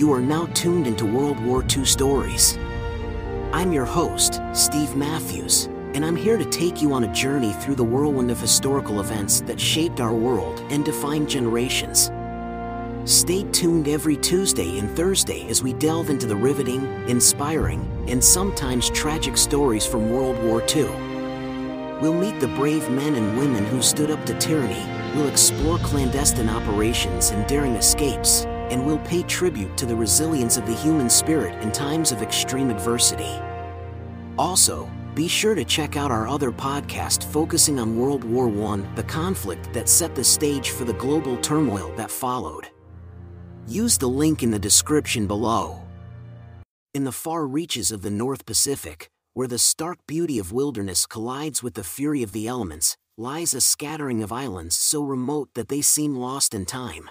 You are now tuned into World War II stories. I'm your host, Steve Matthews, and I'm here to take you on a journey through the whirlwind of historical events that shaped our world and defined generations. Stay tuned every Tuesday and Thursday as we delve into the riveting, inspiring, and sometimes tragic stories from World War II. We'll meet the brave men and women who stood up to tyranny, we'll explore clandestine operations and daring escapes, and we'll pay tribute to the resilience of the human spirit in times of extreme adversity. Also, be sure to check out our other podcast focusing on World War I, the conflict that set the stage for the global turmoil that followed. Use the link in the description below. In the far reaches of the North Pacific, where the stark beauty of wilderness collides with the fury of the elements, lies a scattering of islands so remote that they seem lost in time.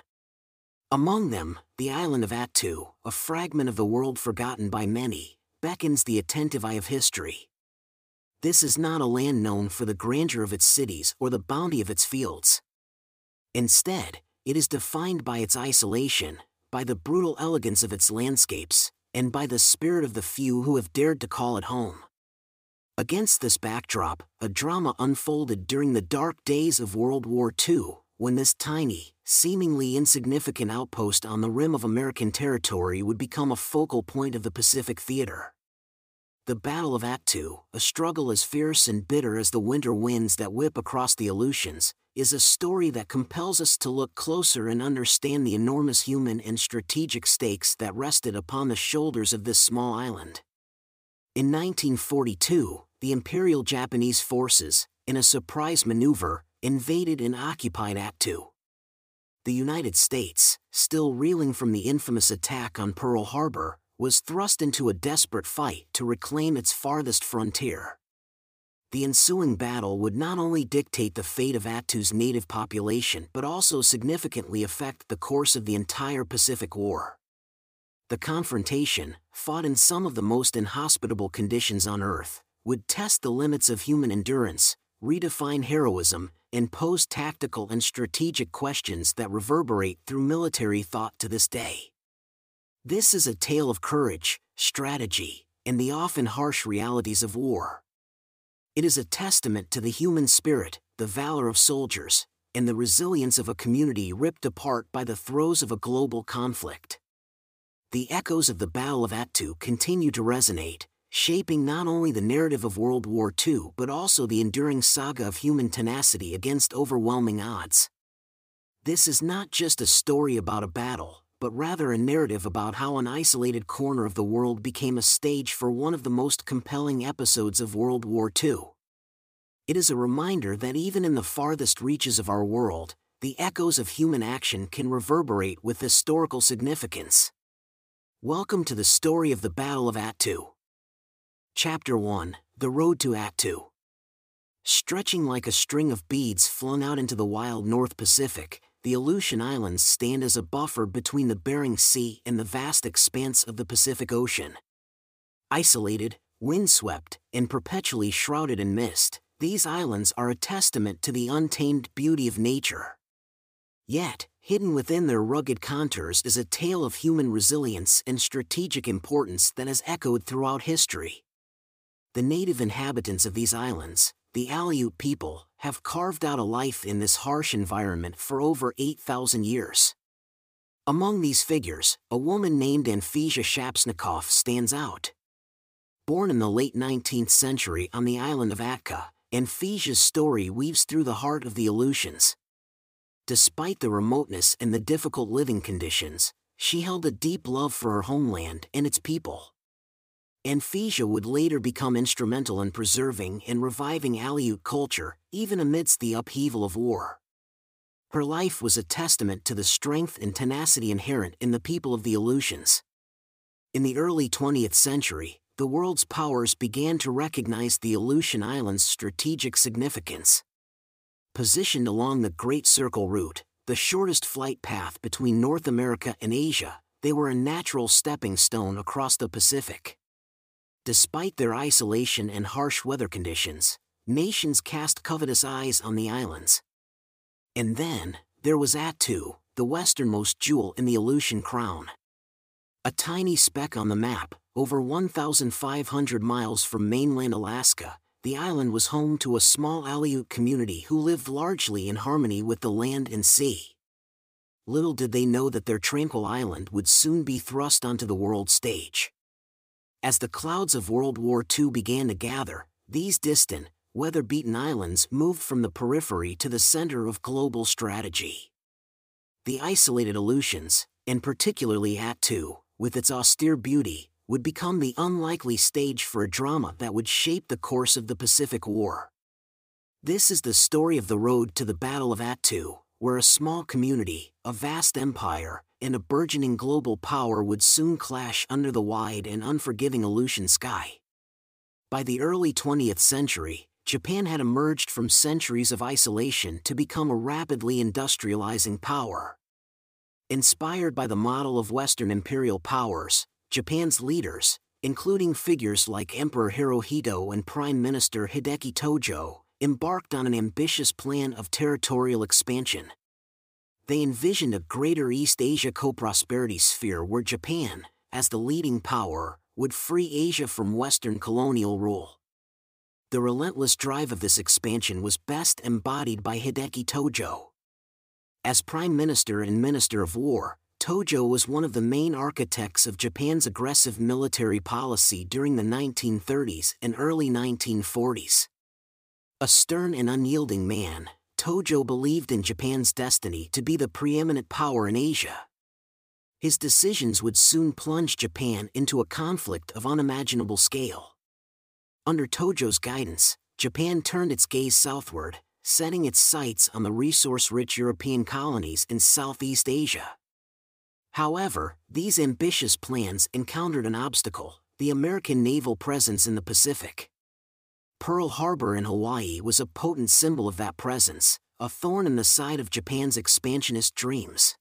Among them, the island of Attu, a fragment of the world forgotten by many, beckons the attentive eye of history. This is not a land known for the grandeur of its cities or the bounty of its fields. Instead, it is defined by its isolation, by the brutal elegance of its landscapes, and by the spirit of the few who have dared to call it home. Against this backdrop, a drama unfolded during the dark days of World War II, when this tiny, seemingly insignificant outpost on the rim of American territory would become a focal point of the Pacific theater. The Battle of Attu, a struggle as fierce and bitter as the winter winds that whip across the Aleutians, is a story that compels us to look closer and understand the enormous human and strategic stakes that rested upon the shoulders of this small island. In 1942, the Imperial Japanese forces, in a surprise maneuver, invaded and occupied Attu. The United States, still reeling from the infamous attack on Pearl Harbor, was thrust into a desperate fight to reclaim its farthest frontier. The ensuing battle would not only dictate the fate of Attu's native population but also significantly affect the course of the entire Pacific War. The confrontation, fought in some of the most inhospitable conditions on Earth, would test the limits of human endurance, redefine heroism, and pose tactical and strategic questions that reverberate through military thought to this day. This is a tale of courage, strategy, and the often harsh realities of war. It is a testament to the human spirit, the valor of soldiers, and the resilience of a community ripped apart by the throes of a global conflict. The echoes of the Battle of Attu continue to resonate, shaping not only the narrative of World War II but also the enduring saga of human tenacity against overwhelming odds. This is not just a story about a battle, but rather a narrative about how an isolated corner of the world became a stage for one of the most compelling episodes of World War II. It is a reminder that even in the farthest reaches of our world, the echoes of human action can reverberate with historical significance. Welcome to the story of the Battle of Attu. Chapter 1 The Road to Attu. Stretching like a string of beads flung out into the wild North Pacific, the Aleutian Islands stand as a buffer between the Bering Sea and the vast expanse of the Pacific Ocean. Isolated, windswept, and perpetually shrouded in mist, these islands are a testament to the untamed beauty of nature. Yet, hidden within their rugged contours is a tale of human resilience and strategic importance that has echoed throughout history the native inhabitants of these islands, the Aleut people, have carved out a life in this harsh environment for over 8,000 years. Among these figures, a woman named Anfesia Shapsnikoff stands out. Born in the late 19th century on the island of Atka, Anfesia's story weaves through the heart of the Aleutians. Despite the remoteness and the difficult living conditions, she held a deep love for her homeland and its people. Anfesia would later become instrumental in preserving and reviving Aleut culture, even amidst the upheaval of war. Her life was a testament to the strength and tenacity inherent in the people of the Aleutians. In the early 20th century, the world's powers began to recognize the Aleutian Islands' strategic significance. Positioned along the Great Circle Route, the shortest flight path between North America and Asia, they were a natural stepping stone across the Pacific. Despite their isolation and harsh weather conditions, nations cast covetous eyes on the islands. And then, there was Attu, the westernmost jewel in the Aleutian crown. A tiny speck on the map, over 1,500 miles from mainland Alaska, the island was home to a small Aleut community who lived largely in harmony with the land and sea. Little did they know that their tranquil island would soon be thrust onto the world stage. As the clouds of World War II began to gather, these distant, weather beaten islands moved from the periphery to the center of global strategy. The isolated Aleutians, and particularly Attu, with its austere beauty, would become the unlikely stage for a drama that would shape the course of the Pacific War. This is the story of the road to the Battle of Attu, where a small community, a vast empire, and a burgeoning global power would soon clash under the wide and unforgiving Aleutian sky. By the early 20th century, Japan had emerged from centuries of isolation to become a rapidly industrializing power. Inspired by the model of Western imperial powers, Japan's leaders, including figures like Emperor Hirohito and Prime Minister Hideki Tojo, embarked on an ambitious plan of territorial expansion. They envisioned a greater East Asia co-prosperity sphere where Japan, as the leading power, would free Asia from Western colonial rule. The relentless drive of this expansion was best embodied by Hideki Tojo. As Prime Minister and Minister of War, Tojo was one of the main architects of Japan's aggressive military policy during the 1930s and early 1940s. A stern and unyielding man, Tojo believed in Japan's destiny to be the preeminent power in Asia. His decisions would soon plunge Japan into a conflict of unimaginable scale. Under Tojo's guidance, Japan turned its gaze southward, setting its sights on the resource-rich European colonies in Southeast Asia. However, these ambitious plans encountered an obstacle, the American naval presence in the Pacific. Pearl Harbor in Hawaii was a potent symbol of that presence, a thorn in the side of Japan's expansionist dreams.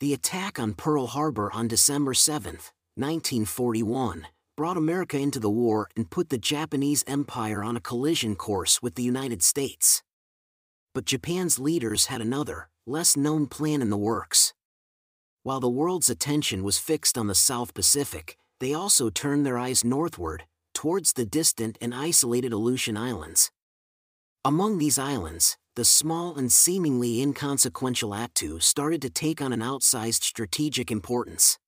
The attack on Pearl Harbor on December 7, 1941, brought America into the war and put the Japanese Empire on a collision course with the United States. But Japan's leaders had another, less known plan in the works. While the world's attention was fixed on the South Pacific, they also turned their eyes northward, towards the distant and isolated Aleutian Islands. Among these islands, the small and seemingly inconsequential Attu started to take on an outsized strategic importance.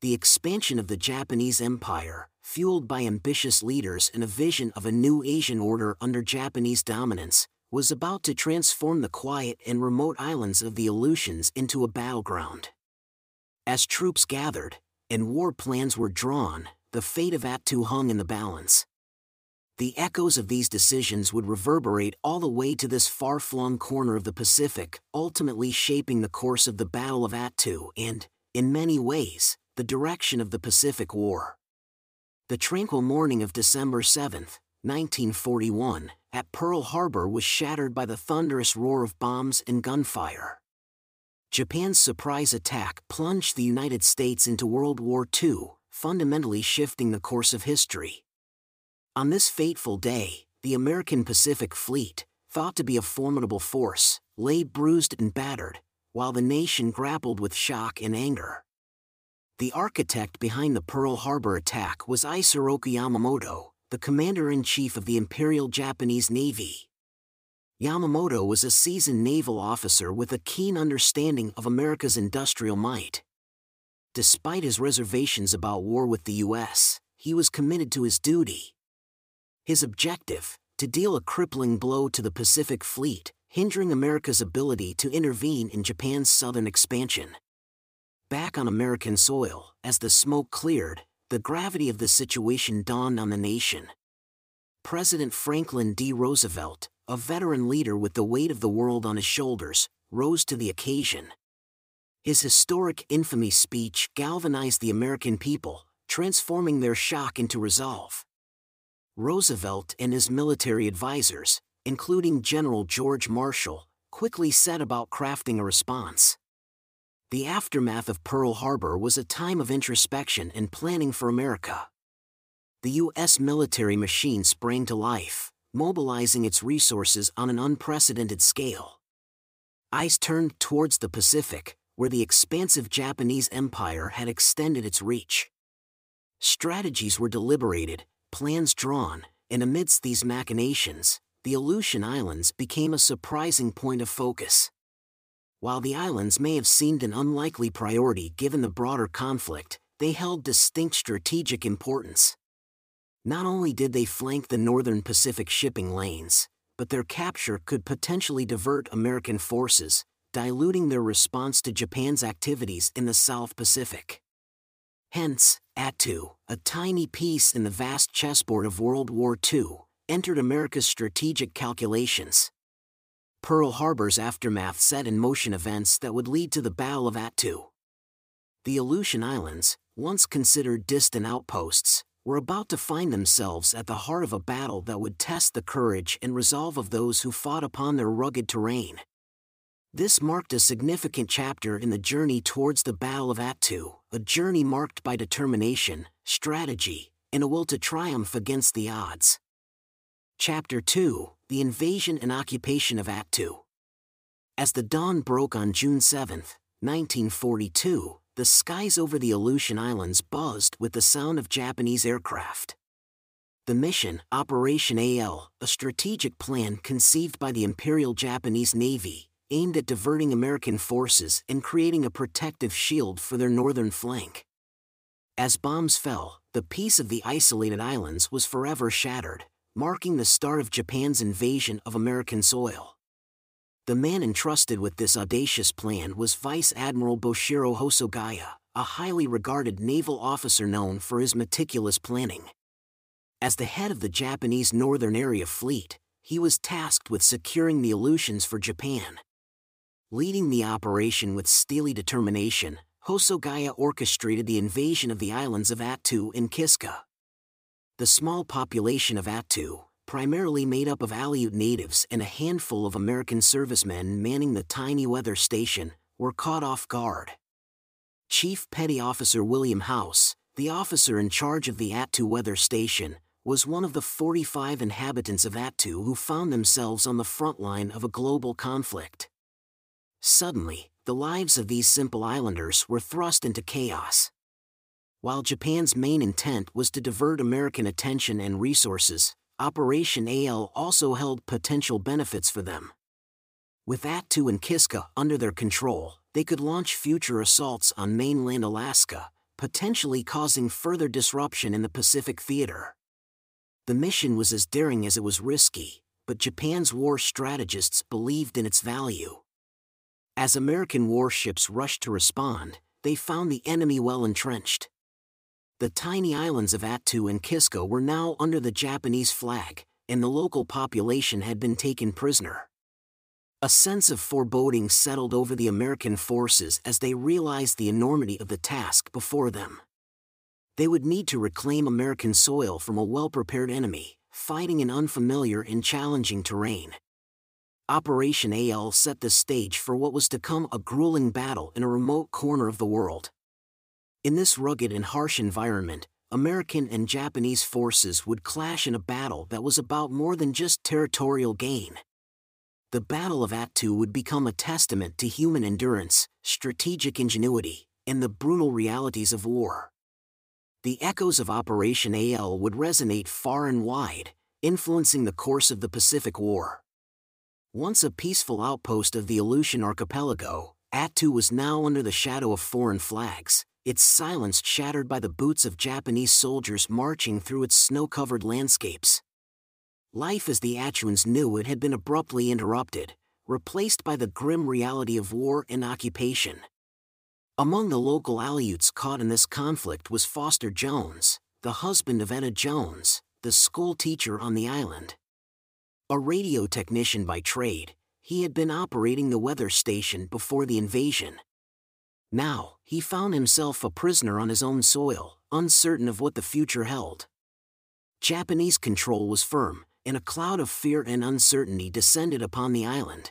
The expansion of the Japanese Empire, fueled by ambitious leaders and a vision of a new Asian order under Japanese dominance, was about to transform the quiet and remote islands of the Aleutians into a battleground. As troops gathered, and war plans were drawn, the fate of Attu hung in the balance. The echoes of these decisions would reverberate all the way to this far-flung corner of the Pacific, ultimately shaping the course of the Battle of Attu and, in many ways, the direction of the Pacific War. The tranquil morning of December 7, 1941, at Pearl Harbor was shattered by the thunderous roar of bombs and gunfire. Japan's surprise attack plunged the United States into World War II, fundamentally shifting the course of history. On this fateful day, the American Pacific Fleet, thought to be a formidable force, lay bruised and battered, while the nation grappled with shock and anger. The architect behind the Pearl Harbor attack was Isoroku Yamamoto, the commander-in-chief of the Imperial Japanese Navy. Yamamoto was a seasoned naval officer with a keen understanding of America's industrial might. Despite his reservations about war with the U.S., he was committed to his duty. His objective, to deal a crippling blow to the Pacific Fleet, hindering America's ability to intervene in Japan's southern expansion. Back on American soil, as the smoke cleared, the gravity of the situation dawned on the nation. President Franklin D. Roosevelt, a veteran leader with the weight of the world on his shoulders, rose to the occasion. His historic infamy speech galvanized the American people, transforming their shock into resolve. Roosevelt and his military advisers, including General George Marshall, quickly set about crafting a response. The aftermath of Pearl Harbor was a time of introspection and planning for America. The U.S. military machine sprang to life, mobilizing its resources on an unprecedented scale. Eyes turned towards the Pacific, where the expansive Japanese empire had extended its reach. Strategies were deliberated, plans drawn, and amidst these machinations, the Aleutian Islands became a surprising point of focus. While the islands may have seemed an unlikely priority given the broader conflict, they held distinct strategic importance. Not only did they flank the northern Pacific shipping lanes, but their capture could potentially divert American forces, diluting their response to Japan's activities in the South Pacific. Hence, Attu, a tiny piece in the vast chessboard of World War II, entered America's strategic calculations. Pearl Harbor's aftermath set in motion events that would lead to the Battle of Attu. The Aleutian Islands, once considered distant outposts, were about to find themselves at the heart of a battle that would test the courage and resolve of those who fought upon their rugged terrain. This marked a significant chapter in the journey towards the Battle of Attu, a journey marked by determination, strategy, and a will to triumph against the odds. Chapter 2 The Invasion and Occupation of Attu. As the dawn broke on June 7, 1942, the skies over the Aleutian Islands buzzed with the sound of Japanese aircraft. The mission, Operation AL, a strategic plan conceived by the Imperial Japanese Navy, aimed at diverting American forces and creating a protective shield for their northern flank. As bombs fell, the peace of the isolated islands was forever shattered, marking the start of Japan's invasion of American soil. The man entrusted with this audacious plan was Vice Admiral Boshiro Hosogaya, a highly regarded naval officer known for his meticulous planning. As the head of the Japanese Northern Area Fleet, he was tasked with securing the Aleutians for Japan. Leading the operation with steely determination, Hosogaya orchestrated the invasion of the islands of Attu and Kiska. The small population of Attu, primarily made up of Aleut natives and a handful of American servicemen manning the tiny weather station, were caught off guard. Chief Petty Officer William House, the officer in charge of the Attu weather station, was one of the 45 inhabitants of Attu who found themselves on the front line of a global conflict. Suddenly, the lives of these simple islanders were thrust into chaos. While Japan's main intent was to divert American attention and resources, Operation AL also held potential benefits for them. With Attu and Kiska under their control, they could launch future assaults on mainland Alaska, potentially causing further disruption in the Pacific theater. The mission was as daring as it was risky, but Japan's war strategists believed in its value. As American warships rushed to respond, they found the enemy well entrenched. The tiny islands of Attu and Kiska were now under the Japanese flag, and the local population had been taken prisoner. A sense of foreboding settled over the American forces as they realized the enormity of the task before them. They would need to reclaim American soil from a well prepared enemy, fighting in unfamiliar and challenging terrain. Operation AL set the stage for what was to come a grueling battle in a remote corner of the world. In this rugged and harsh environment, American and Japanese forces would clash in a battle that was about more than just territorial gain. The Battle of Attu would become a testament to human endurance, strategic ingenuity, and the brutal realities of war. The echoes of Operation AL would resonate far and wide, influencing the course of the Pacific War. Once a peaceful outpost of the Aleutian archipelago, Attu was now under the shadow of foreign flags, its silence shattered by the boots of Japanese soldiers marching through its snow covered landscapes. Life as the Attuans knew it had been abruptly interrupted, replaced by the grim reality of war and occupation. Among the local Aleuts caught in this conflict was Foster Jones, the husband of Etta Jones, the school teacher on the island. A radio technician by trade, he had been operating the weather station before the invasion. Now, he found himself a prisoner on his own soil, uncertain of what the future held. Japanese control was firm, and a cloud of fear and uncertainty descended upon the island.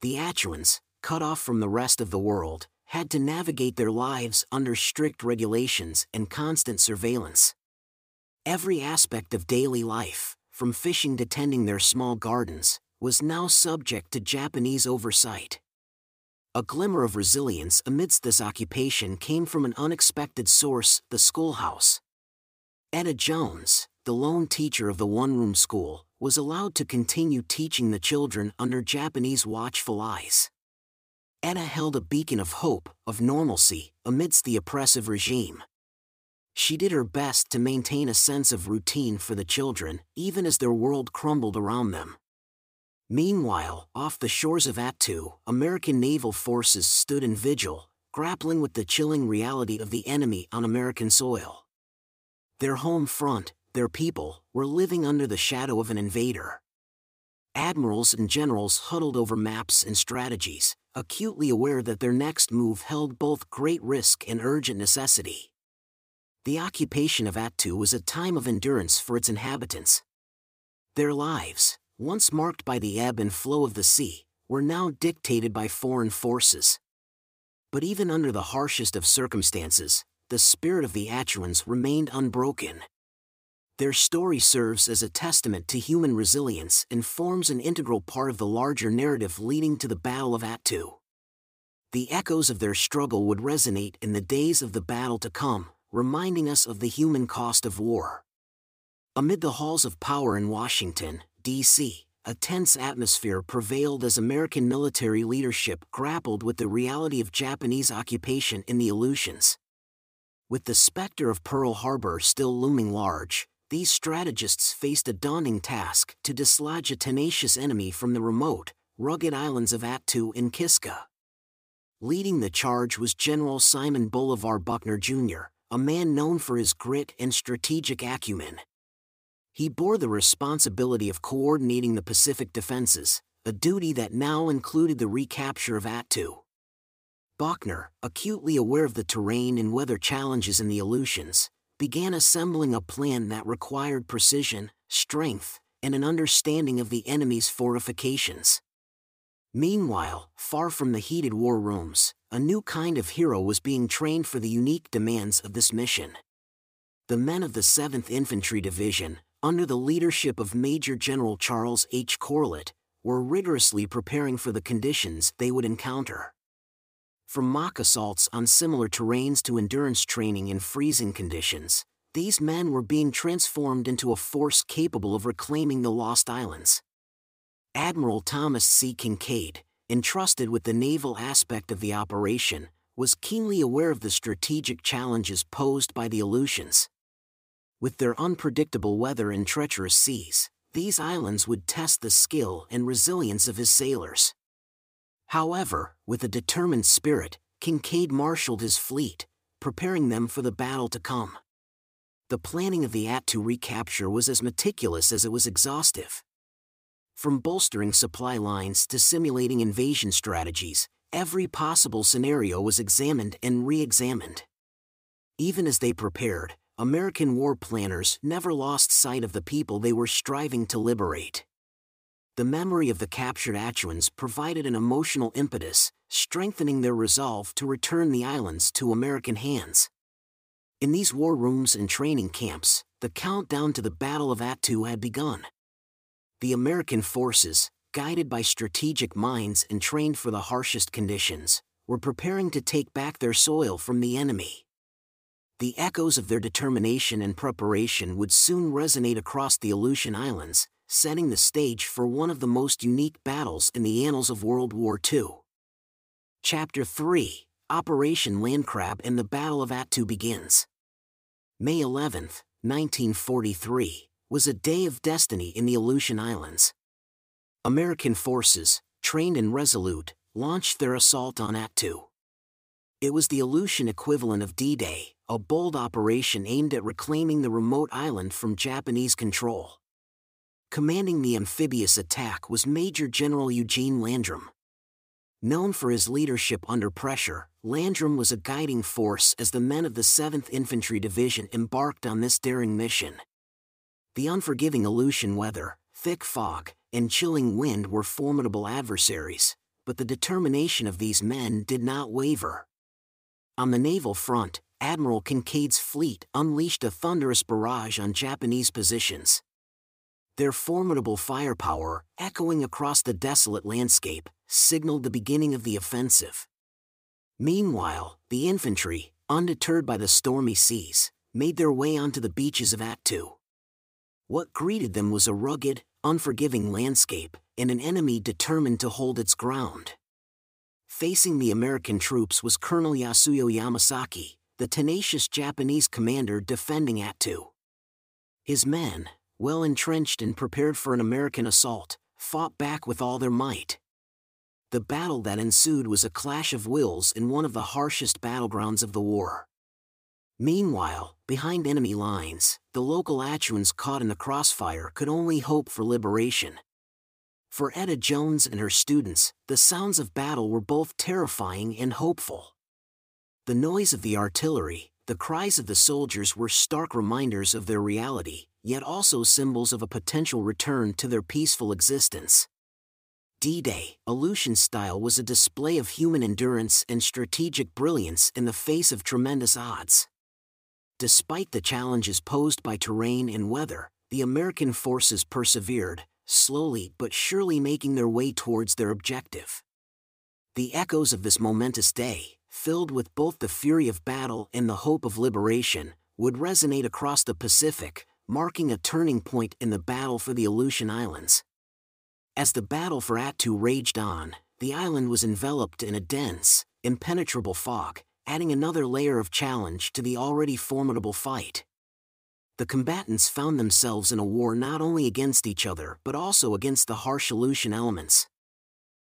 The Attuans, cut off from the rest of the world, had to navigate their lives under strict regulations and constant surveillance. Every aspect of daily life, from fishing to tending their small gardens, was now subject to Japanese oversight. A glimmer of resilience amidst this occupation came from an unexpected source, the schoolhouse. Etta Jones, the lone teacher of the one room school, was allowed to continue teaching the children under Japanese watchful eyes. Etta held a beacon of hope, of normalcy, amidst the oppressive regime. She did her best to maintain a sense of routine for the children, even as their world crumbled around them. Meanwhile, off the shores of Attu, American naval forces stood in vigil, grappling with the chilling reality of the enemy on American soil. Their home front, their people, were living under the shadow of an invader. Admirals and generals huddled over maps and strategies, acutely aware that their next move held both great risk and urgent necessity. The occupation of Attu was a time of endurance for its inhabitants. Their lives, once marked by the ebb and flow of the sea, were now dictated by foreign forces. But even under the harshest of circumstances, the spirit of the Attuans remained unbroken. Their story serves as a testament to human resilience and forms an integral part of the larger narrative leading to the Battle of Attu. The echoes of their struggle would resonate in the days of the battle to come, reminding us of the human cost of war. Amid the halls of power in Washington, D.C., a tense atmosphere prevailed as American military leadership grappled with the reality of Japanese occupation in the Aleutians. With the specter of Pearl Harbor still looming large, these strategists faced a daunting task to dislodge a tenacious enemy from the remote, rugged islands of Attu and Kiska. Leading the charge was General Simon Bolivar Buckner Jr., a man known for his grit and strategic acumen he bore the responsibility of coordinating the Pacific defenses, a duty that now included the recapture of Attu. Buckner, acutely aware of the terrain and weather challenges in the Aleutians, began assembling a plan that required precision, strength, and an understanding of the enemy's fortifications. Meanwhile, far from the heated war rooms, a new kind of hero was being trained for the unique demands of this mission. The men of the 7th Infantry Division, under the leadership of Major General Charles H. Corlett, were rigorously preparing for the conditions they would encounter. From mock assaults on similar terrains to endurance training in freezing conditions, these men were being transformed into a force capable of reclaiming the lost islands. Admiral Thomas C. Kinkaid, entrusted with the naval aspect of the operation, was keenly aware of the strategic challenges posed by the Aleutians. With their unpredictable weather and treacherous seas, these islands would test the skill and resilience of his sailors. However, with a determined spirit, Kinkaid marshaled his fleet, preparing them for the battle to come. The planning of the Attu recapture was as meticulous as it was exhaustive. From bolstering supply lines to simulating invasion strategies, every possible scenario was examined and re examined. Even as they prepared, American war planners never lost sight of the people they were striving to liberate. The memory of the captured Attuans provided an emotional impetus, strengthening their resolve to return the islands to American hands. In these war rooms and training camps, the countdown to the Battle of Attu had begun. The American forces, guided by strategic minds and trained for the harshest conditions, were preparing to take back their soil from the enemy the echoes of their determination and preparation would soon resonate across the Aleutian Islands, setting the stage for one of the most unique battles in the annals of World War II. Chapter 3 Operation Landcrab and the Battle of Attu begins. May 11, 1943, was a day of destiny in the Aleutian Islands. American forces, trained and resolute, launched their assault on Attu. It was the Aleutian equivalent of D Day, a bold operation aimed at reclaiming the remote island from Japanese control. Commanding the amphibious attack was Major General Eugene Landrum. Known for his leadership under pressure, Landrum was a guiding force as the men of the 7th Infantry Division embarked on this daring mission. The unforgiving Aleutian weather, thick fog, and chilling wind were formidable adversaries, but the determination of these men did not waver. On the naval front, Admiral Kinkaid's fleet unleashed a thunderous barrage on Japanese positions. Their formidable firepower, echoing across the desolate landscape, signaled the beginning of the offensive. Meanwhile, the infantry, undeterred by the stormy seas, made their way onto the beaches of Attu. What greeted them was a rugged, unforgiving landscape, and an enemy determined to hold its ground. Facing the American troops was Colonel Yasuyo Yamasaki, the tenacious Japanese commander defending Attu. His men, well entrenched and prepared for an American assault, fought back with all their might. The battle that ensued was a clash of wills in one of the harshest battlegrounds of the war. Meanwhile, behind enemy lines, the local Attuans caught in the crossfire could only hope for liberation. For Etta Jones and her students, the sounds of battle were both terrifying and hopeful. The noise of the artillery, the cries of the soldiers were stark reminders of their reality, yet also symbols of a potential return to their peaceful existence. D-Day, Aleutian style was a display of human endurance and strategic brilliance in the face of tremendous odds. Despite the challenges posed by terrain and weather, the American forces persevered, slowly but surely making their way towards their objective. The echoes of this momentous day, filled with both the fury of battle and the hope of liberation, would resonate across the Pacific, marking a turning point in the battle for the Aleutian Islands. As the battle for Attu raged on, the island was enveloped in a dense, impenetrable fog, adding another layer of challenge to the already formidable fight. The combatants found themselves in a war not only against each other but also against the harsh Aleutian elements.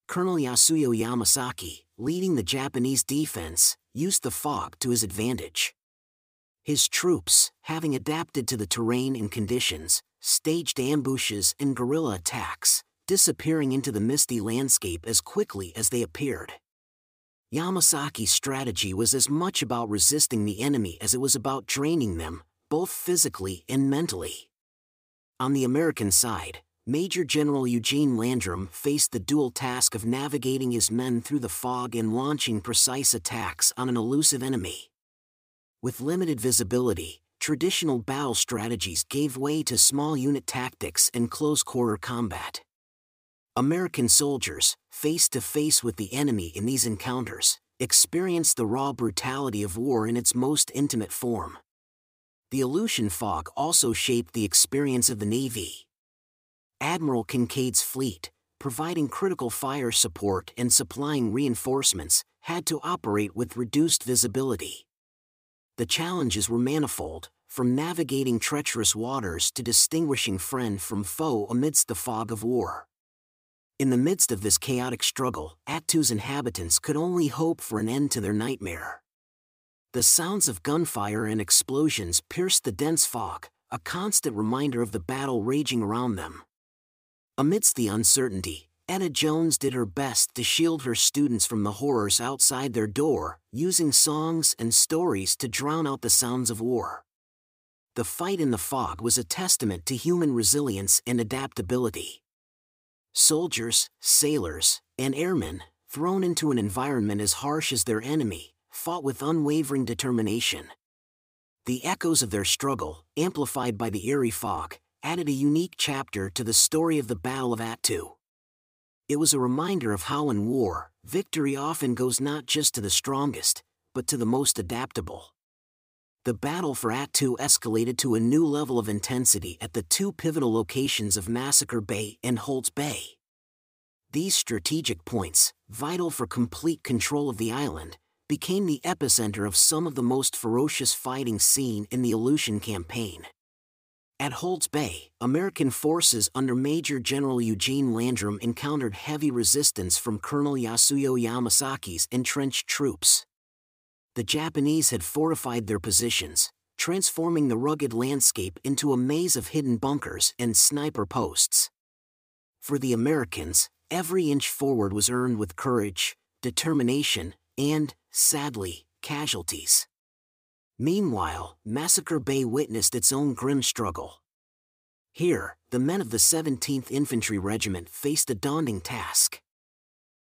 Colonel Yasuyo Yamasaki, leading the Japanese defense, used the fog to his advantage. His troops, having adapted to the terrain and conditions, staged ambushes and guerrilla attacks, disappearing into the misty landscape as quickly as they appeared. Yamasaki's strategy was as much about resisting the enemy as it was about draining them, both physically and mentally. On the American side, Major General Eugene Landrum faced the dual task of navigating his men through the fog and launching precise attacks on an elusive enemy. With limited visibility, traditional battle strategies gave way to small unit tactics and close quarter combat. American soldiers, face to face with the enemy in these encounters, experienced the raw brutality of war in its most intimate form. The Aleutian fog also shaped the experience of the Navy. Admiral Kinkaid's fleet, providing critical fire support and supplying reinforcements, had to operate with reduced visibility. The challenges were manifold, from navigating treacherous waters to distinguishing friend from foe amidst the fog of war. In the midst of this chaotic struggle, Attu's inhabitants could only hope for an end to their nightmare. The sounds of gunfire and explosions pierced the dense fog, a constant reminder of the battle raging around them. Amidst the uncertainty, Etta Jones did her best to shield her students from the horrors outside their door, using songs and stories to drown out the sounds of war. The fight in the fog was a testament to human resilience and adaptability soldiers, sailors, and airmen, thrown into an environment as harsh as their enemy, fought with unwavering determination. The echoes of their struggle, amplified by the eerie fog, added a unique chapter to the story of the Battle of Attu. It was a reminder of how in war, victory often goes not just to the strongest, but to the most adaptable the battle for Attu escalated to a new level of intensity at the two pivotal locations of Massacre Bay and Holtz Bay. These strategic points, vital for complete control of the island, became the epicenter of some of the most ferocious fighting seen in the Aleutian campaign. At Holtz Bay, American forces under Major General Eugene Landrum encountered heavy resistance from Colonel Yasuyo Yamasaki's entrenched troops the Japanese had fortified their positions, transforming the rugged landscape into a maze of hidden bunkers and sniper posts. For the Americans, every inch forward was earned with courage, determination, and, sadly, casualties. Meanwhile, Massacre Bay witnessed its own grim struggle. Here, the men of the 17th Infantry Regiment faced a daunting task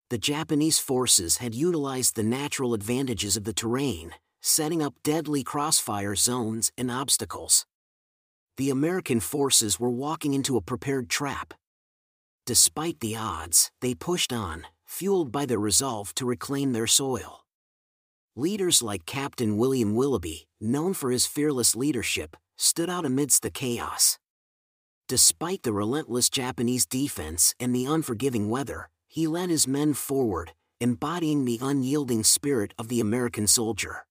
the Japanese forces had utilized the natural advantages of the terrain, setting up deadly crossfire zones and obstacles. The American forces were walking into a prepared trap. Despite the odds, they pushed on, fueled by their resolve to reclaim their soil. Leaders like Captain William Willoughby, known for his fearless leadership, stood out amidst the chaos. Despite the relentless Japanese defense and the unforgiving weather, he led his men forward, embodying the unyielding spirit of the American soldier.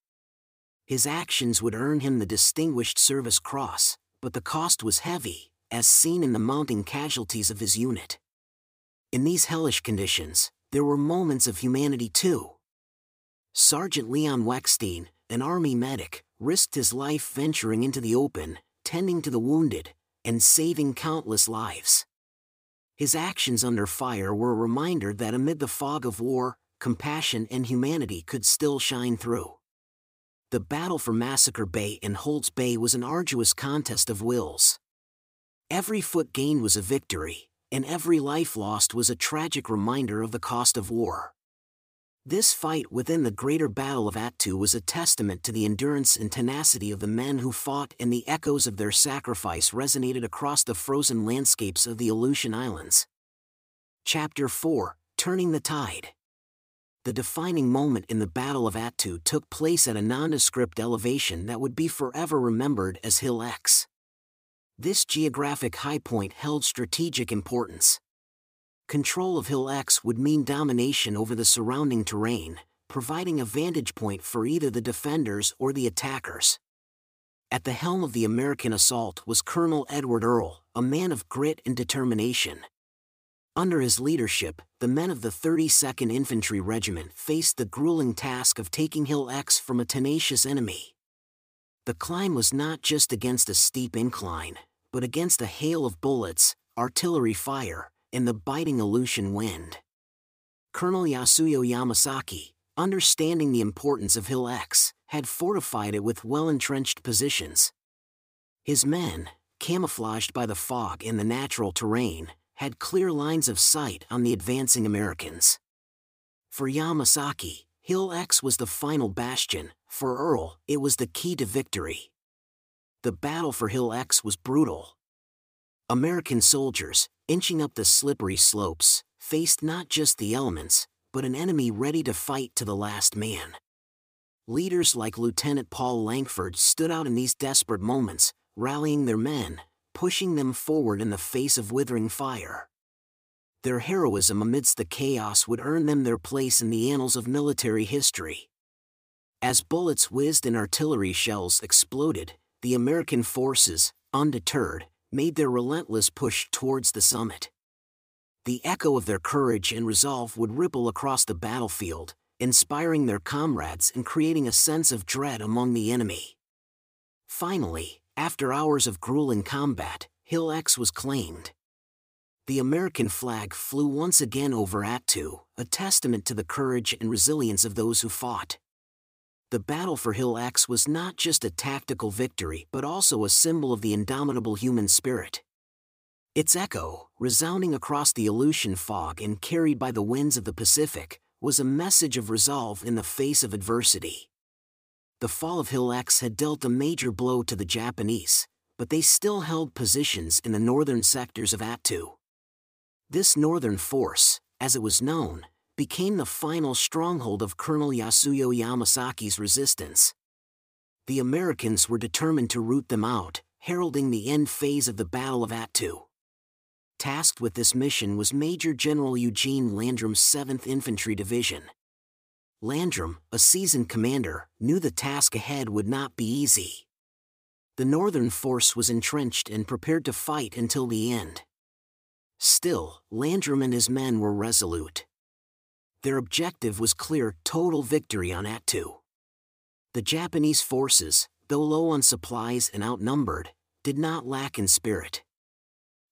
His actions would earn him the Distinguished Service Cross, but the cost was heavy, as seen in the mounting casualties of his unit. In these hellish conditions, there were moments of humanity too. Sergeant Leon Weckstein, an Army medic, risked his life venturing into the open, tending to the wounded, and saving countless lives. His actions under fire were a reminder that amid the fog of war, compassion and humanity could still shine through. The battle for Massacre Bay and Holtz Bay was an arduous contest of wills. Every foot gained was a victory, and every life lost was a tragic reminder of the cost of war. This fight within the greater Battle of Attu was a testament to the endurance and tenacity of the men who fought, and the echoes of their sacrifice resonated across the frozen landscapes of the Aleutian Islands. Chapter 4 Turning the Tide The defining moment in the Battle of Attu took place at a nondescript elevation that would be forever remembered as Hill X. This geographic high point held strategic importance. Control of Hill X would mean domination over the surrounding terrain, providing a vantage point for either the defenders or the attackers. At the helm of the American assault was Colonel Edward Earle, a man of grit and determination. Under his leadership, the men of the 32nd Infantry Regiment faced the grueling task of taking Hill X from a tenacious enemy. The climb was not just against a steep incline, but against a hail of bullets, artillery fire, in the biting Aleutian wind. Colonel Yasuyo Yamasaki, understanding the importance of Hill X, had fortified it with well entrenched positions. His men, camouflaged by the fog and the natural terrain, had clear lines of sight on the advancing Americans. For Yamasaki, Hill X was the final bastion, for Earle, it was the key to victory. The battle for Hill X was brutal. American soldiers, inching up the slippery slopes, faced not just the elements, but an enemy ready to fight to the last man. Leaders like Lieutenant Paul Langford stood out in these desperate moments, rallying their men, pushing them forward in the face of withering fire. Their heroism amidst the chaos would earn them their place in the annals of military history. As bullets whizzed and artillery shells exploded, the American forces, undeterred, made their relentless push towards the summit. The echo of their courage and resolve would ripple across the battlefield, inspiring their comrades and creating a sense of dread among the enemy. Finally, after hours of grueling combat, Hill X was claimed. The American flag flew once again over Attu, a testament to the courage and resilience of those who fought the battle for Hill X was not just a tactical victory but also a symbol of the indomitable human spirit. Its echo, resounding across the Aleutian fog and carried by the winds of the Pacific, was a message of resolve in the face of adversity. The fall of Hill X had dealt a major blow to the Japanese, but they still held positions in the northern sectors of Attu. This northern force, as it was known, became the final stronghold of Colonel Yasuyo Yamasaki's resistance. The Americans were determined to root them out, heralding the end phase of the Battle of Attu. Tasked with this mission was Major General Eugene Landrum's 7th Infantry Division. Landrum, a seasoned commander, knew the task ahead would not be easy. The Northern force was entrenched and prepared to fight until the end. Still, Landrum and his men were resolute. Their objective was clear total victory on Attu. The Japanese forces, though low on supplies and outnumbered, did not lack in spirit.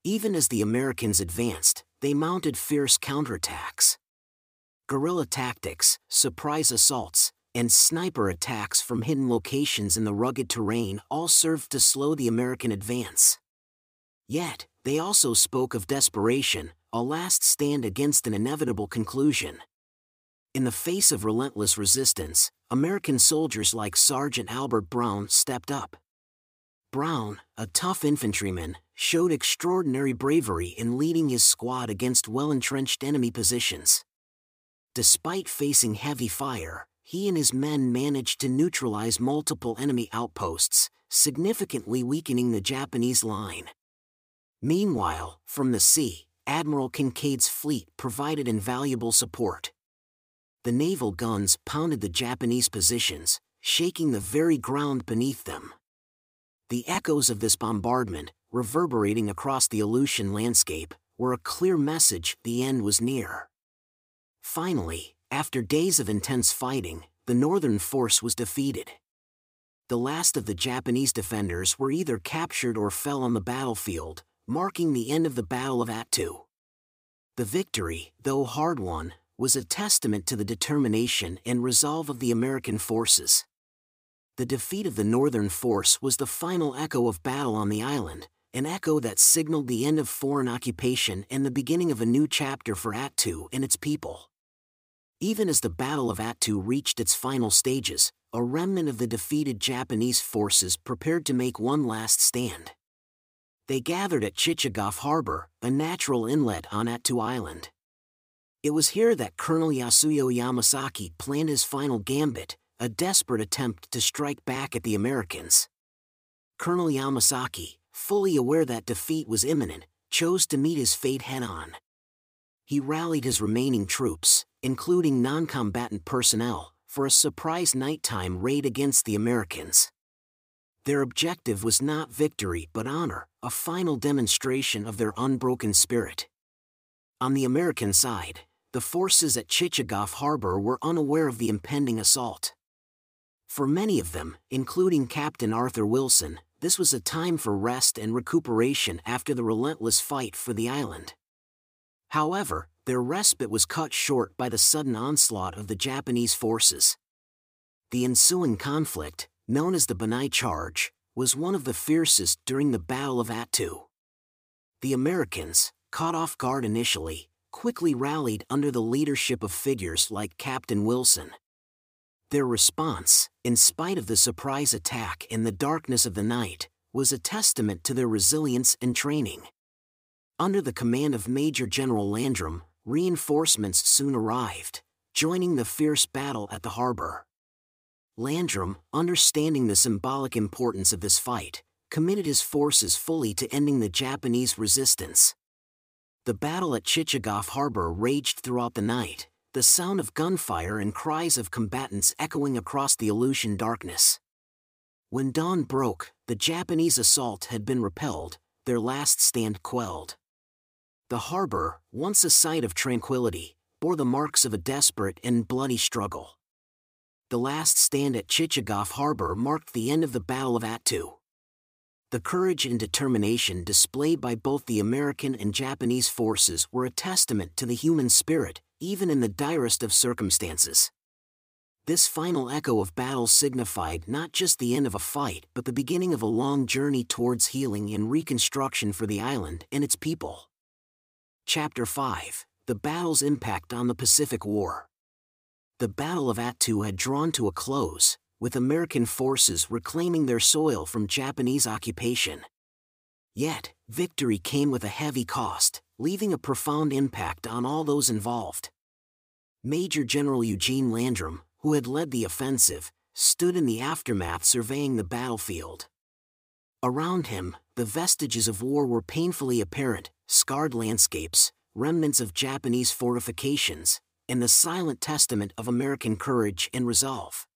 Even as the Americans advanced, they mounted fierce counterattacks. Guerrilla tactics, surprise assaults, and sniper attacks from hidden locations in the rugged terrain all served to slow the American advance. Yet, they also spoke of desperation, a last stand against an inevitable conclusion. In the face of relentless resistance, American soldiers like Sergeant Albert Brown stepped up. Brown, a tough infantryman, showed extraordinary bravery in leading his squad against well entrenched enemy positions. Despite facing heavy fire, he and his men managed to neutralize multiple enemy outposts, significantly weakening the Japanese line. Meanwhile, from the sea, Admiral Kinkaid's fleet provided invaluable support. The naval guns pounded the Japanese positions, shaking the very ground beneath them. The echoes of this bombardment, reverberating across the Aleutian landscape, were a clear message the end was near. Finally, after days of intense fighting, the northern force was defeated. The last of the Japanese defenders were either captured or fell on the battlefield, marking the end of the Battle of Attu. The victory, though hard won, was a testament to the determination and resolve of the American forces. The defeat of the Northern Force was the final echo of battle on the island, an echo that signaled the end of foreign occupation and the beginning of a new chapter for Attu and its people. Even as the Battle of Attu reached its final stages, a remnant of the defeated Japanese forces prepared to make one last stand. They gathered at Chichagof Harbor, a natural inlet on Attu Island. It was here that Colonel Yasuyo Yamasaki planned his final gambit, a desperate attempt to strike back at the Americans. Colonel Yamasaki, fully aware that defeat was imminent, chose to meet his fate head on. He rallied his remaining troops, including non combatant personnel, for a surprise nighttime raid against the Americans. Their objective was not victory but honor, a final demonstration of their unbroken spirit. On the American side, the forces at Chichagof Harbor were unaware of the impending assault. For many of them, including Captain Arthur Wilson, this was a time for rest and recuperation after the relentless fight for the island. However, their respite was cut short by the sudden onslaught of the Japanese forces. The ensuing conflict, known as the Banzai Charge, was one of the fiercest during the Battle of Attu. The Americans, caught off guard initially, quickly rallied under the leadership of figures like Captain Wilson. Their response, in spite of the surprise attack in the darkness of the night, was a testament to their resilience and training. Under the command of Major General Landrum, reinforcements soon arrived, joining the fierce battle at the harbor. Landrum, understanding the symbolic importance of this fight, committed his forces fully to ending the Japanese resistance. The battle at Chichagof Harbor raged throughout the night, the sound of gunfire and cries of combatants echoing across the Aleutian darkness. When dawn broke, the Japanese assault had been repelled, their last stand quelled. The harbor, once a site of tranquility, bore the marks of a desperate and bloody struggle. The last stand at Chichagof Harbor marked the end of the Battle of Attu. The courage and determination displayed by both the American and Japanese forces were a testament to the human spirit, even in the direst of circumstances. This final echo of battle signified not just the end of a fight but the beginning of a long journey towards healing and reconstruction for the island and its people. Chapter 5 The Battle's Impact on the Pacific War. The Battle of Attu had drawn to a close, with American forces reclaiming their soil from Japanese occupation. Yet, victory came with a heavy cost, leaving a profound impact on all those involved. Major General Eugene Landrum, who had led the offensive, stood in the aftermath surveying the battlefield. Around him, the vestiges of war were painfully apparent scarred landscapes, remnants of Japanese fortifications, and the silent testament of American courage and resolve.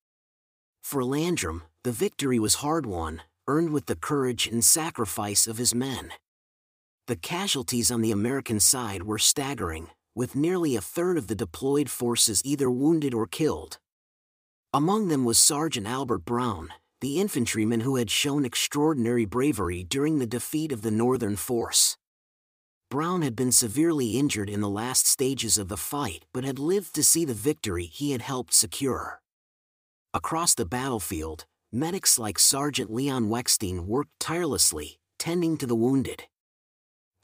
For Landrum, the victory was hard won, earned with the courage and sacrifice of his men. The casualties on the American side were staggering, with nearly a third of the deployed forces either wounded or killed. Among them was Sergeant Albert Brown, the infantryman who had shown extraordinary bravery during the defeat of the Northern Force. Brown had been severely injured in the last stages of the fight but had lived to see the victory he had helped secure. Across the battlefield, medics like Sergeant Leon Weckstein worked tirelessly, tending to the wounded.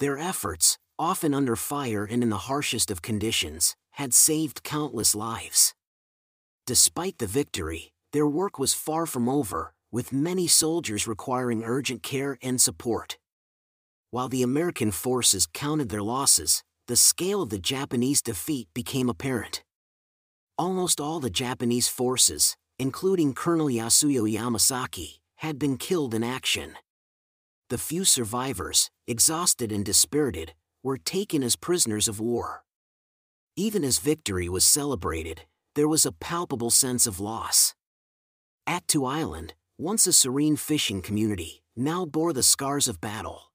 Their efforts, often under fire and in the harshest of conditions, had saved countless lives. Despite the victory, their work was far from over, with many soldiers requiring urgent care and support. While the American forces counted their losses, the scale of the Japanese defeat became apparent. Almost all the Japanese forces, including Colonel Yasuyo Yamasaki, had been killed in action. The few survivors, exhausted and dispirited, were taken as prisoners of war. Even as victory was celebrated, there was a palpable sense of loss. Attu Island, once a serene fishing community, now bore the scars of battle.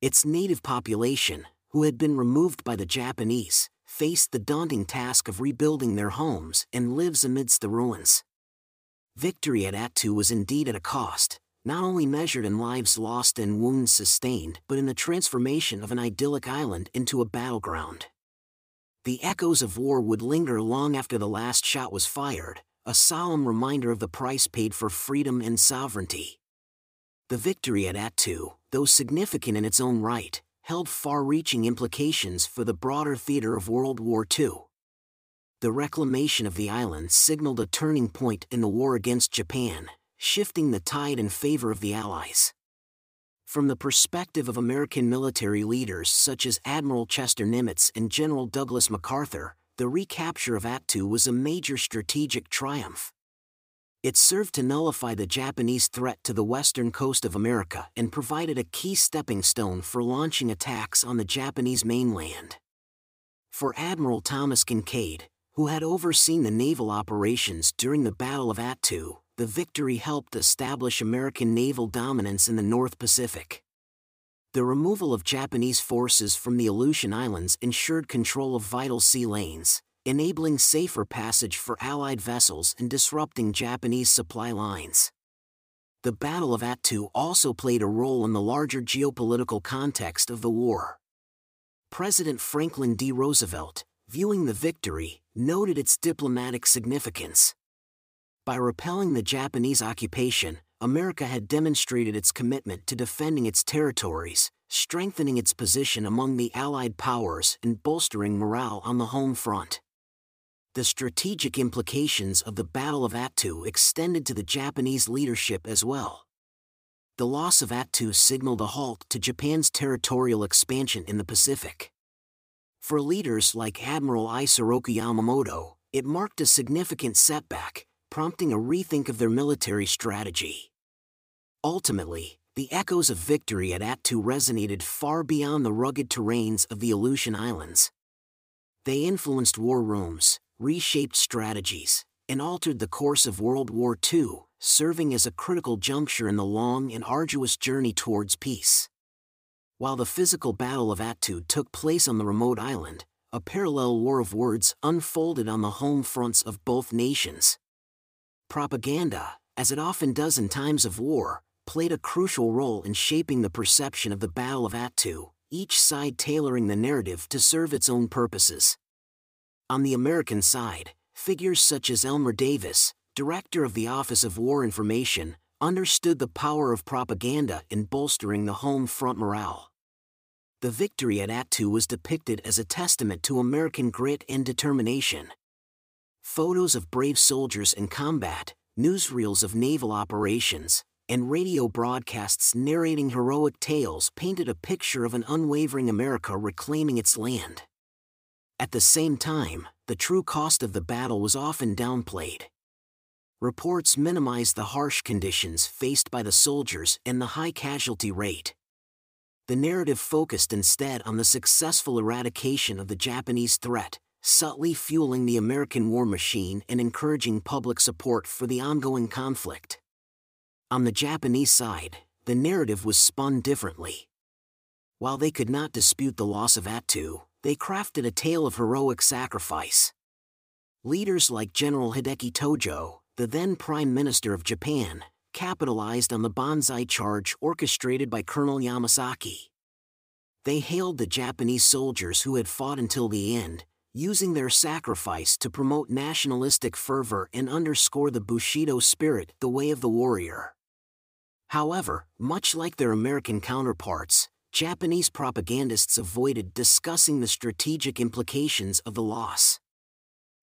Its native population, who had been removed by the Japanese, faced the daunting task of rebuilding their homes and lives amidst the ruins. Victory at Attu was indeed at a cost, not only measured in lives lost and wounds sustained, but in the transformation of an idyllic island into a battleground. The echoes of war would linger long after the last shot was fired, a solemn reminder of the price paid for freedom and sovereignty. The victory at Attu, though significant in its own right, held far reaching implications for the broader theater of World War II. The reclamation of the island signaled a turning point in the war against Japan, shifting the tide in favor of the Allies. From the perspective of American military leaders such as Admiral Chester Nimitz and General Douglas MacArthur, the recapture of Attu was a major strategic triumph. It served to nullify the Japanese threat to the western coast of America and provided a key stepping stone for launching attacks on the Japanese mainland. For Admiral Thomas Kinkaid, who had overseen the naval operations during the Battle of Attu, the victory helped establish American naval dominance in the North Pacific. The removal of Japanese forces from the Aleutian Islands ensured control of vital sea lanes, enabling safer passage for Allied vessels and disrupting Japanese supply lines. The Battle of Attu also played a role in the larger geopolitical context of the war. President Franklin D. Roosevelt, viewing the victory, noted its diplomatic significance. By repelling the Japanese occupation, America had demonstrated its commitment to defending its territories, strengthening its position among the Allied powers, and bolstering morale on the home front. The strategic implications of the Battle of Attu extended to the Japanese leadership as well. The loss of Attu signaled a halt to Japan's territorial expansion in the Pacific. For leaders like Admiral Isoroku Yamamoto, it marked a significant setback, prompting a rethink of their military strategy. Ultimately, the echoes of victory at Attu resonated far beyond the rugged terrains of the Aleutian Islands. They influenced war rooms, reshaped strategies, and altered the course of World War II, serving as a critical juncture in the long and arduous journey towards peace. While the physical Battle of Attu took place on the remote island, a parallel war of words unfolded on the home fronts of both nations. Propaganda, as it often does in times of war, played a crucial role in shaping the perception of the Battle of Attu, each side tailoring the narrative to serve its own purposes. On the American side, figures such as Elmer Davis, director of the Office of War Information, understood the power of propaganda in bolstering the home front morale. The victory at Attu was depicted as a testament to American grit and determination, photos of brave soldiers in combat, newsreels of naval operations, and radio broadcasts narrating heroic tales painted a picture of an unwavering America reclaiming its land. At the same time, the true cost of the battle was often downplayed. Reports minimized the harsh conditions faced by the soldiers and the high casualty rate. The narrative focused instead on the successful eradication of the Japanese threat, subtly fueling the American war machine and encouraging public support for the ongoing conflict. On the Japanese side, the narrative was spun differently. While they could not dispute the loss of Attu, they crafted a tale of heroic sacrifice. Leaders like General Hideki Tojo, the then Prime Minister of Japan, capitalized on the Banzai charge orchestrated by Colonel Yamasaki. They hailed the Japanese soldiers who had fought until the end, using their sacrifice to promote nationalistic fervor and underscore the Bushido spirit, the way of the warrior. However, much like their American counterparts, Japanese propagandists avoided discussing the strategic implications of the loss.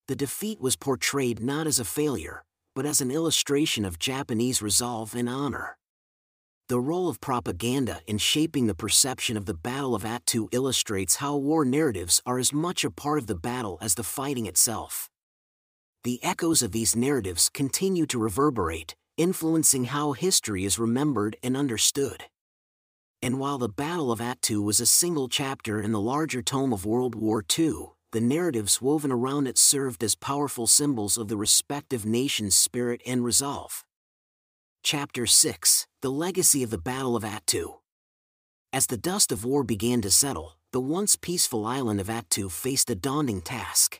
The defeat was portrayed not as a failure, but as an illustration of Japanese resolve and honor. The role of propaganda in shaping the perception of the Battle of Attu illustrates how war narratives are as much a part of the battle as the fighting itself. the echoes of these narratives continue to reverberate, influencing how history is remembered and understood. And while the Battle of Attu was a single chapter in the larger tome of World War II, the narratives woven around it served as powerful symbols of the respective nations' spirit and resolve. Chapter 6 The Legacy of the Battle of Attu. As the dust of war began to settle, the once peaceful island of Attu faced a daunting task.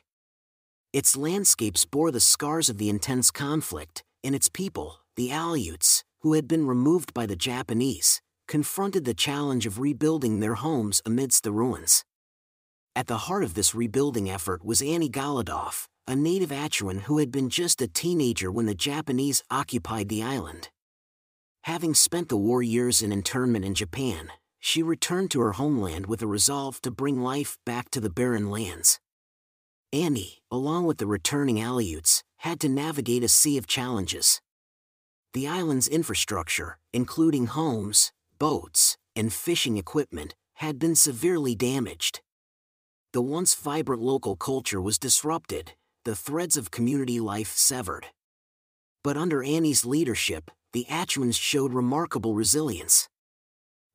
Its landscapes bore the scars of the intense conflict, and its people, the Aleuts, who had been removed by the Japanese, confronted the challenge of rebuilding their homes amidst the ruins. At the heart of this rebuilding effort was Annie Golodoff, a native Attuan who had been just a teenager when the Japanese occupied the island. Having spent the war years in internment in Japan, she returned to her homeland with a resolve to bring life back to the barren lands. Annie, along with the returning Aleuts, had to navigate a sea of challenges. The island's infrastructure, including homes, boats, and fishing equipment, had been severely damaged. The once vibrant local culture was disrupted, the threads of community life severed. But under Annie's leadership, the Attuans showed remarkable resilience.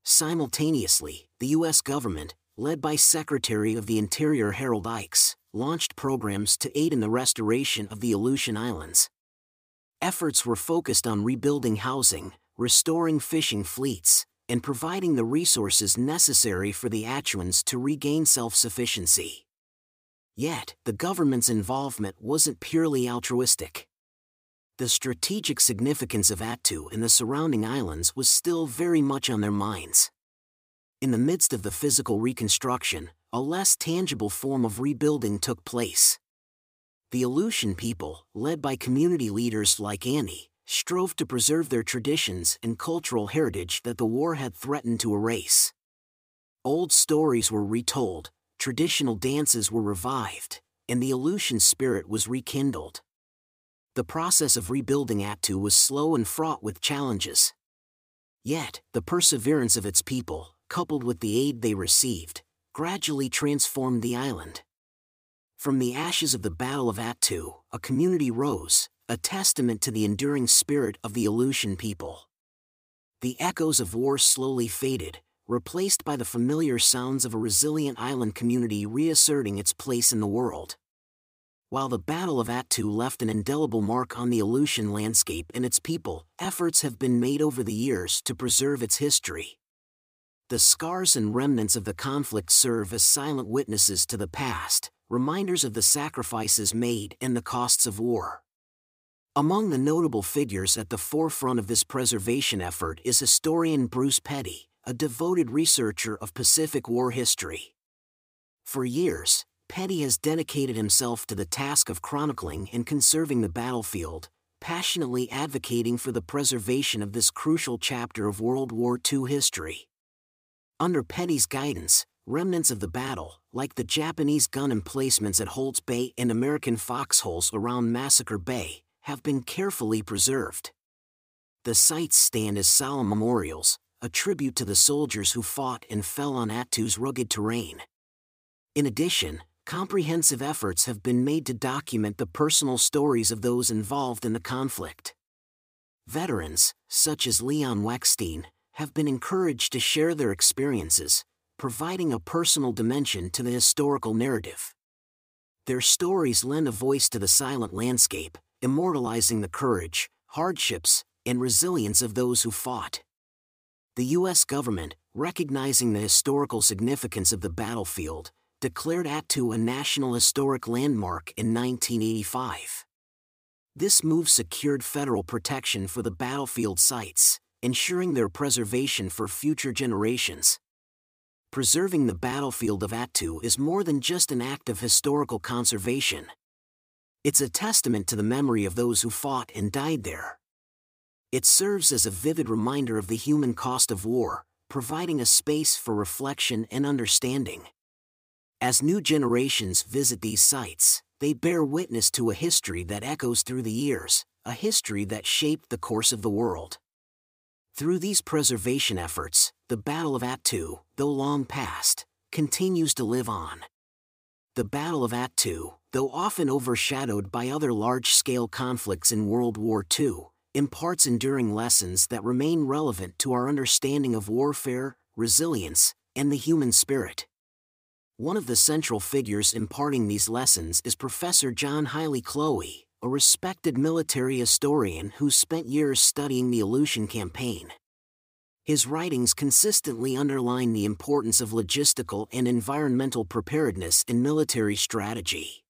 Simultaneously, the U.S. government, led by Secretary of the Interior Harold Ickes, launched programs to aid in the restoration of the Aleutian Islands. Efforts were focused on rebuilding housing, restoring fishing fleets, and providing the resources necessary for the Attuans to regain self sufficiency. Yet, the government's involvement wasn't purely altruistic. The strategic significance of Attu and the surrounding islands was still very much on their minds. In the midst of the physical reconstruction, a less tangible form of rebuilding took place. The Aleutian people, led by community leaders like Annie, strove to preserve their traditions and cultural heritage that the war had threatened to erase. Old stories were retold, traditional dances were revived, and the Aleutian spirit was rekindled. The process of rebuilding Attu was slow and fraught with challenges. Yet, the perseverance of its people, coupled with the aid they received, gradually transformed the island. From the ashes of the Battle of Attu, a community rose, a testament to the enduring spirit of the Aleutian people. The echoes of war slowly faded, replaced by the familiar sounds of a resilient island community reasserting its place in the world. While the Battle of Attu left an indelible mark on the Aleutian landscape and its people, efforts have been made over the years to preserve its history. The scars and remnants of the conflict serve as silent witnesses to the past, reminders of the sacrifices made and the costs of war. Among the notable figures at the forefront of this preservation effort is historian Bruce Petty, a devoted researcher of Pacific War history. For years, Petty has dedicated himself to the task of chronicling and conserving the battlefield, passionately advocating for the preservation of this crucial chapter of World War II history. Under Petty's guidance, remnants of the battle, like the Japanese gun emplacements at Holtz Bay and American foxholes around Massacre Bay, have been carefully preserved. The sites stand as solemn memorials, a tribute to the soldiers who fought and fell on Attu's rugged terrain. In addition, comprehensive efforts have been made to document the personal stories of those involved in the conflict. Veterans, such as Leon Weckstein, have been encouraged to share their experiences, providing a personal dimension to the historical narrative. Their stories lend a voice to the silent landscape, immortalizing the courage, hardships, and resilience of those who fought. The U.S. government, recognizing the historical significance of the battlefield, declared Attu a National Historic Landmark in 1985. This move secured federal protection for the battlefield sites, ensuring their preservation for future generations. Preserving the battlefield of Attu is more than just an act of historical conservation. It's a testament to the memory of those who fought and died there. It serves as a vivid reminder of the human cost of war, providing a space for reflection and understanding. As new generations visit these sites, they bear witness to a history that echoes through the years, a history that shaped the course of the world. Through these preservation efforts, the Battle of Attu, though long past, continues to live on. The Battle of Attu, though often overshadowed by other large scale conflicts in World War II, imparts enduring lessons that remain relevant to our understanding of warfare, resilience, and the human spirit. One of the central figures imparting these lessons is Professor John Haile Cloe, a respected military historian who spent years studying the Aleutian campaign. His writings consistently underline the importance of logistical and environmental preparedness in military strategy.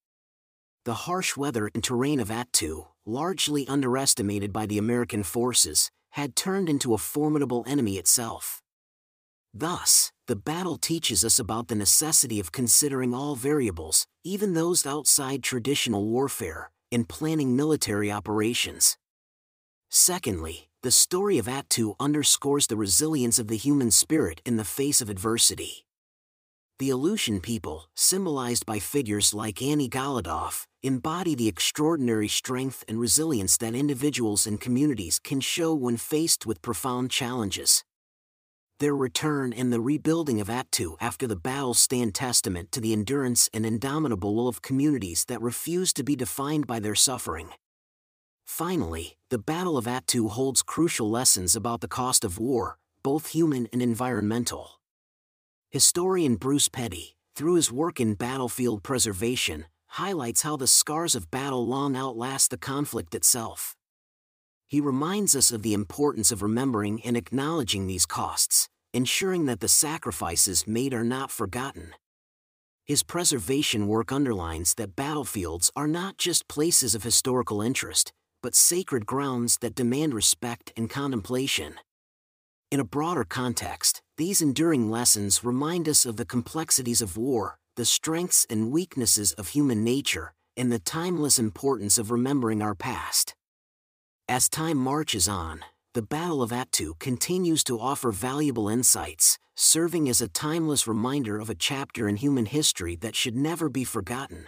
The harsh weather and terrain of Attu, largely underestimated by the American forces, had turned into a formidable enemy itself. Thus, the battle teaches us about the necessity of considering all variables, even those outside traditional warfare, in planning military operations. Secondly, the story of Attu underscores the resilience of the human spirit in the face of adversity. The Aleutian people, symbolized by figures like Annie Golodoff, embody the extraordinary strength and resilience that individuals and communities can show when faced with profound challenges. Their return and the rebuilding of Attu after the battle stand testament to the endurance and indomitable will of communities that refuse to be defined by their suffering. Finally, the Battle of Attu holds crucial lessons about the cost of war, both human and environmental. Historian Bruce Petty, through his work in battlefield preservation, highlights how the scars of battle long outlast the conflict itself. He reminds us of the importance of remembering and acknowledging these costs, ensuring that the sacrifices made are not forgotten. His preservation work underlines that battlefields are not just places of historical interest, but sacred grounds that demand respect and contemplation. In a broader context, these enduring lessons remind us of the complexities of war, the strengths and weaknesses of human nature, and the timeless importance of remembering our past. As time marches on, the Battle of Attu continues to offer valuable insights, serving as a timeless reminder of a chapter in human history that should never be forgotten.